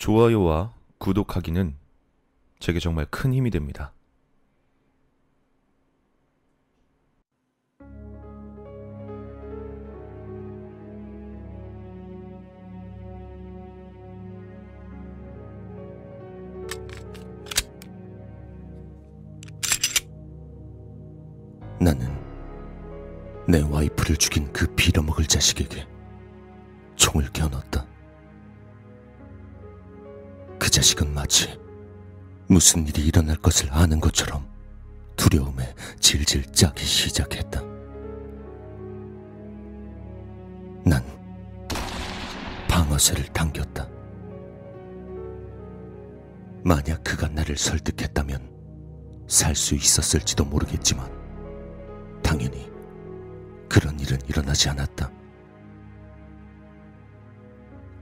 좋아요와 구독하기는 제게 정말 큰 힘이 됩니다. 나는 내 와이프를 죽인 그 빌어먹을 자식에게 그 자식은 마치 무슨 일이 일어날 것을 아는 것처럼 두려움에 질질 짜기 시작했다. 난 방어쇠를 당겼다. 만약 그가 나를 설득했다면 살 수 있었을지도 모르겠지만 당연히 그런 일은 일어나지 않았다.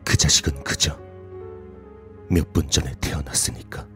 그 자식은 그저 몇 분 전에 태어났으니까.